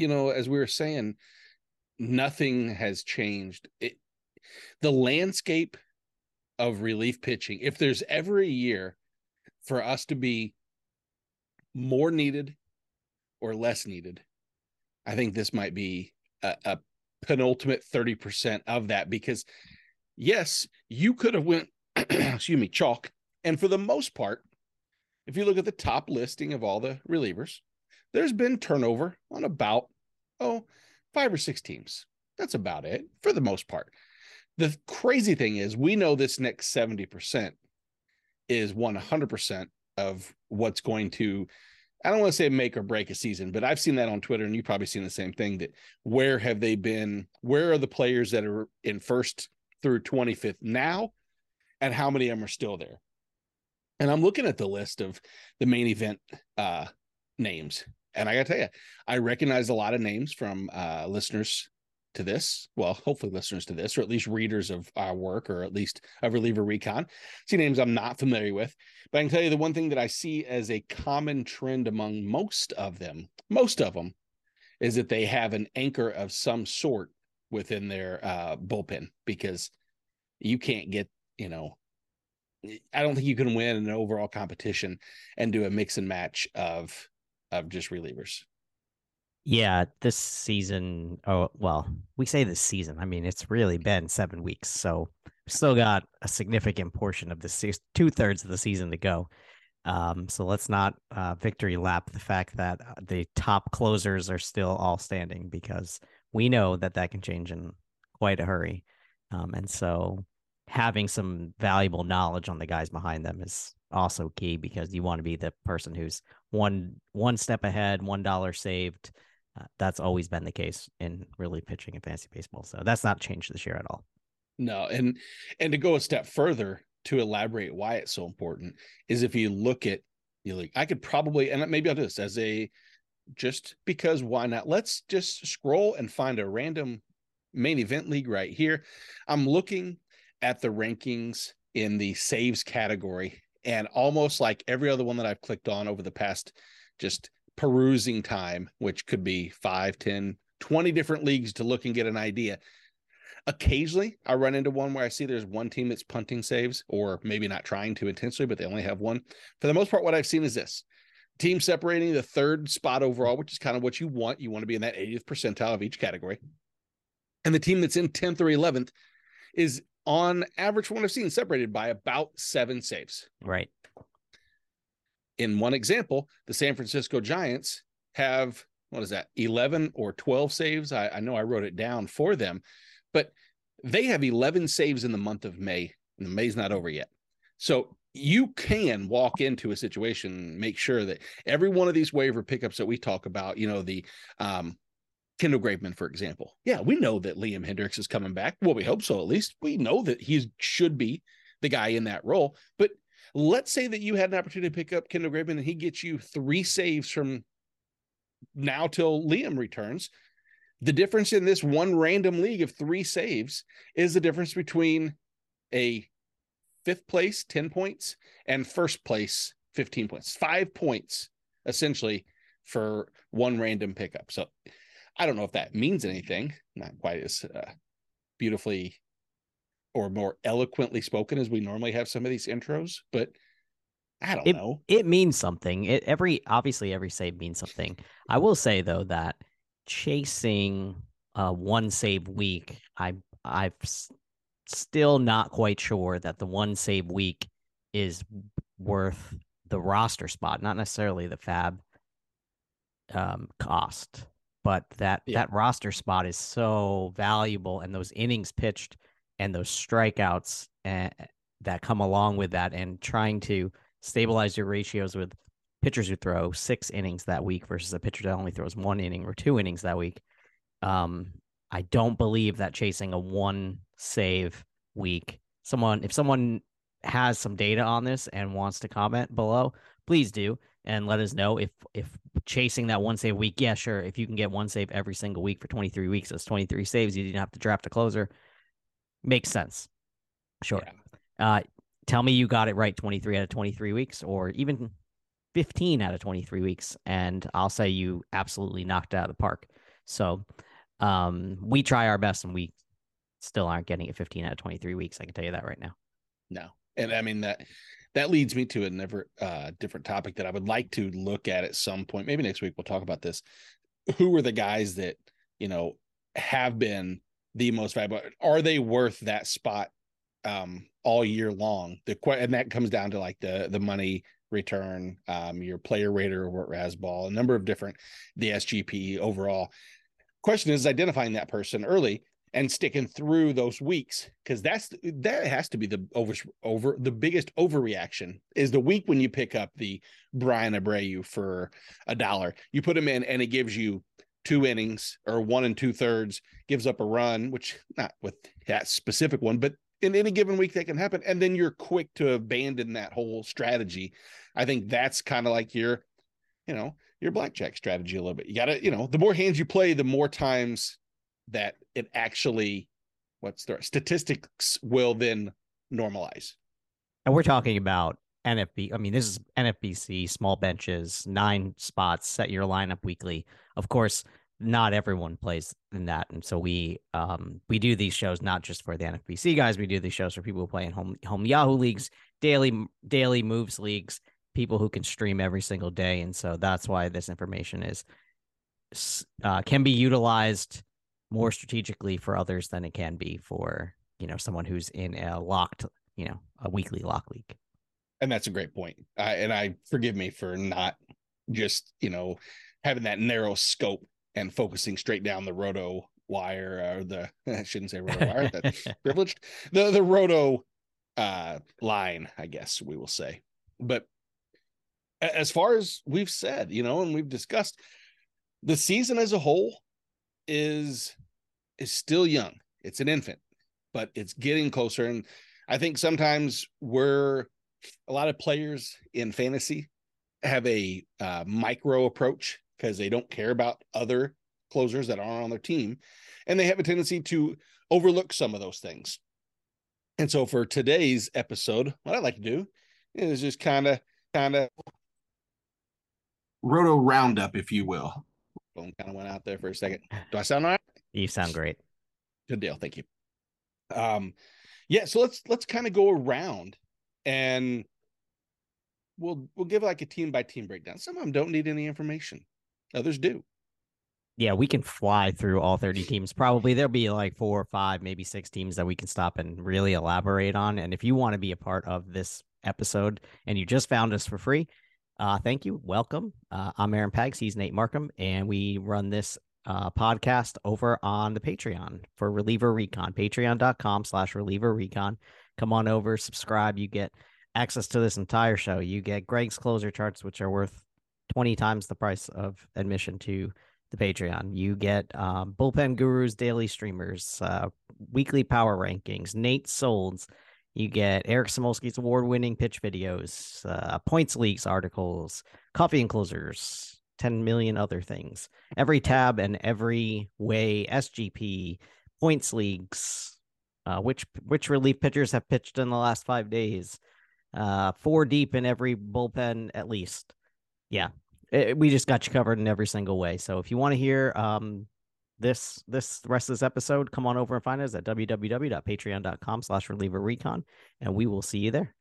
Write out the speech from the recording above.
you know, as we were saying, nothing has changed. It, the landscape of relief pitching, if there's ever a year for us to be more needed or less needed, I think this might be a, a penultimate 30% of that because yes, you could have went, excuse me, chalk. And for the most part, if you look at the top listing of all the relievers, there's been turnover on about, oh, five or six teams. That's about it for the most part. The crazy thing is, we know this next 70% is 100% of what's going to I don't want to say make or break a season, but I've seen that on Twitter, and you've probably seen the same thing. That where have they been? Where are the players that are in first through 25th now, and how many of them are still there? And I'm looking at the list of the main event uh, names, and I got to tell you, I recognize a lot of names from uh, listeners to this. Well, hopefully listeners to this, or at least readers of our work, or at least of reliever recon. See names I'm not familiar with, but I can tell you the one thing that I see as a common trend among most of them, most of them, is that they have an anchor of some sort within their uh, bullpen because you can't get, you know, I don't think you can win an overall competition and do a mix and match of of just relievers. Yeah, this season. Oh, well, we say this season. I mean, it's really been seven weeks, so still got a significant portion of the two thirds of the season to go. Um, so let's not uh, victory lap the fact that uh, the top closers are still all standing because we know that that can change in quite a hurry. Um, and so having some valuable knowledge on the guys behind them is also key because you want to be the person who's one one step ahead, one dollar saved uh, that's always been the case in really pitching in fantasy baseball. So that's not changed this year at all. No, and and to go a step further to elaborate why it's so important is if you look at you like I could probably and maybe I'll do this as a just because why not? Let's just scroll and find a random main event league right here. I'm looking at the rankings in the saves category and almost like every other one that I've clicked on over the past just perusing time, which could be 5, 10, 20 different leagues to look and get an idea. Occasionally, I run into one where I see there's one team that's punting saves, or maybe not trying to intentionally, but they only have one. For the most part, what I've seen is this team separating the third spot overall, which is kind of what you want. You want to be in that 80th percentile of each category. And the team that's in 10th or 11th is on average, from what I've seen, separated by about seven saves. Right. In one example, the San Francisco Giants have what is that 11 or 12 saves? I, I, know i wrote it down for them but they have 11 saves in the month of may and may's not over yet. So you can walk into a situation make sure that every one of these waiver pickups that we talk about you know the um kendall graveman for example. Yeah we know that liam hendriks is coming back. Well we hope so at least. We know that he should be the guy in that role. But Let's say that you had an opportunity to pick up Kendall Graveman and he gets you three saves from now till Liam returns. The difference in this one random league of three saves is the difference between a fifth place, 10 points, and first place, 15 points, five points essentially for one random pickup. So I don't know if that means anything, not quite as uh, beautifully or more eloquently spoken as we normally have some of these intros, but I don't it, know. It means something. It every obviously every save means something. I will say though that chasing a one save week, I I've still not quite sure that the one save week is worth the roster spot, not necessarily the fab um, cost, but that yeah. that roster spot is so valuable, and those innings pitched and those strikeouts and, eh, that come along with that and trying to stabilize your ratios with pitchers who throw six innings that week versus a pitcher that only throws one inning or two innings that week. Um, I don't believe that chasing a one save week, someone, if someone has some data on this and wants to comment below, please do and let us know if if chasing that one save week. Yeah, sure. If you can get one save every single week for 23 weeks, that's 23 saves. You didn't have to draft a closer makes sense. Sure. Yeah. Uh, tell me you got it right 23 out of 23 weeks or even 15 out of 23 weeks and I'll say you absolutely knocked it out of the park. So um, we try our best, and we still aren't getting it 15 out of 23 weeks. I can tell you that right now. No, and I mean that that leads me to a never uh, different topic that I would like to look at at some point. Maybe next week we'll talk about this. Who are the guys that you know have been the most valuable? Are they worth that spot um, all year long? The and that comes down to like the the money return, um, your player rater or Razzball, a number of different the SGP overall. Question is identifying that person early and sticking through those weeks because that's that has to be the over over the biggest overreaction is the week when you pick up the Bryan Abreu for a dollar. You put him in and it gives you two innings or one and two thirds, gives up a run, which not with that specific one, but in any given week that can happen. And then you're quick to abandon that whole strategy. I think that's kind of like your, you know, your blackjack strategy a little bit. You got to, you know, the more hands you play, the more times that it actually what's the statistics will then normalize. And we're talking about NFB. I mean, this is NFBC, small benches, nine spots, set your lineup weekly. Of course, not everyone plays in that. And so we um we do these shows not just for the NFBC guys, we do these shows for people who play in home home Yahoo leagues, daily daily moves leagues, people who can stream every single day. And so that's why this information is uh, can be utilized more strategically for others than it can be for you know someone who's in a locked you know a weekly lock league and that's a great point. I, and i forgive me for not just you know having that narrow scope and focusing straight down the roto wire or the i shouldn't say roto wire that's privileged the the roto uh line i guess we will say. But as far as we've said you know and we've discussed the season as a whole is is still young. It's an infant, but it's getting closer. And I think sometimes we're a lot of players in fantasy have a uh, micro approach because they don't care about other closers that aren't on their team, and they have a tendency to overlook some of those things. And so for today's episode, what I'd like to do is just kind of, kind of roto roundup, if you will. Phone kind of went out there for a second. Do I sound all right? You sound great. Good deal. Thank you. Um, yeah. So let's let's kind of go around and we'll we'll give like a team by team breakdown. Some of them don't need any information. Others do. Yeah, we can fly through all 30 teams. Probably there'll be like four or five, maybe six teams that we can stop and really elaborate on. And if you want to be a part of this episode and you just found us for free, uh, thank you. Welcome. Uh, I'm Aaron Pags. He's Nate Marcum, and we run this uh, podcast over on the Patreon for Reliever Recon, patreon.com slash reliever recon. Come on over, subscribe. You get access to this entire show. You get Greg's closer charts, which are worth 20 times the price of admission to the Patreon. You get um, Bullpen Gurus daily streamers, uh, weekly power rankings, Nate Solds, you get Eric Samulski's award winning pitch videos, uh, points leagues articles, coffee enclosures, 10 million other things. Every tab and every way, SGP, points leagues, uh, which which relief pitchers have pitched in the last five days, uh, four deep in every bullpen at least. Yeah, it, we just got you covered in every single way. So if you want to hear um, this this rest of this episode, come on over and find us at www.patreon.com slash reliever recon, and we will see you there.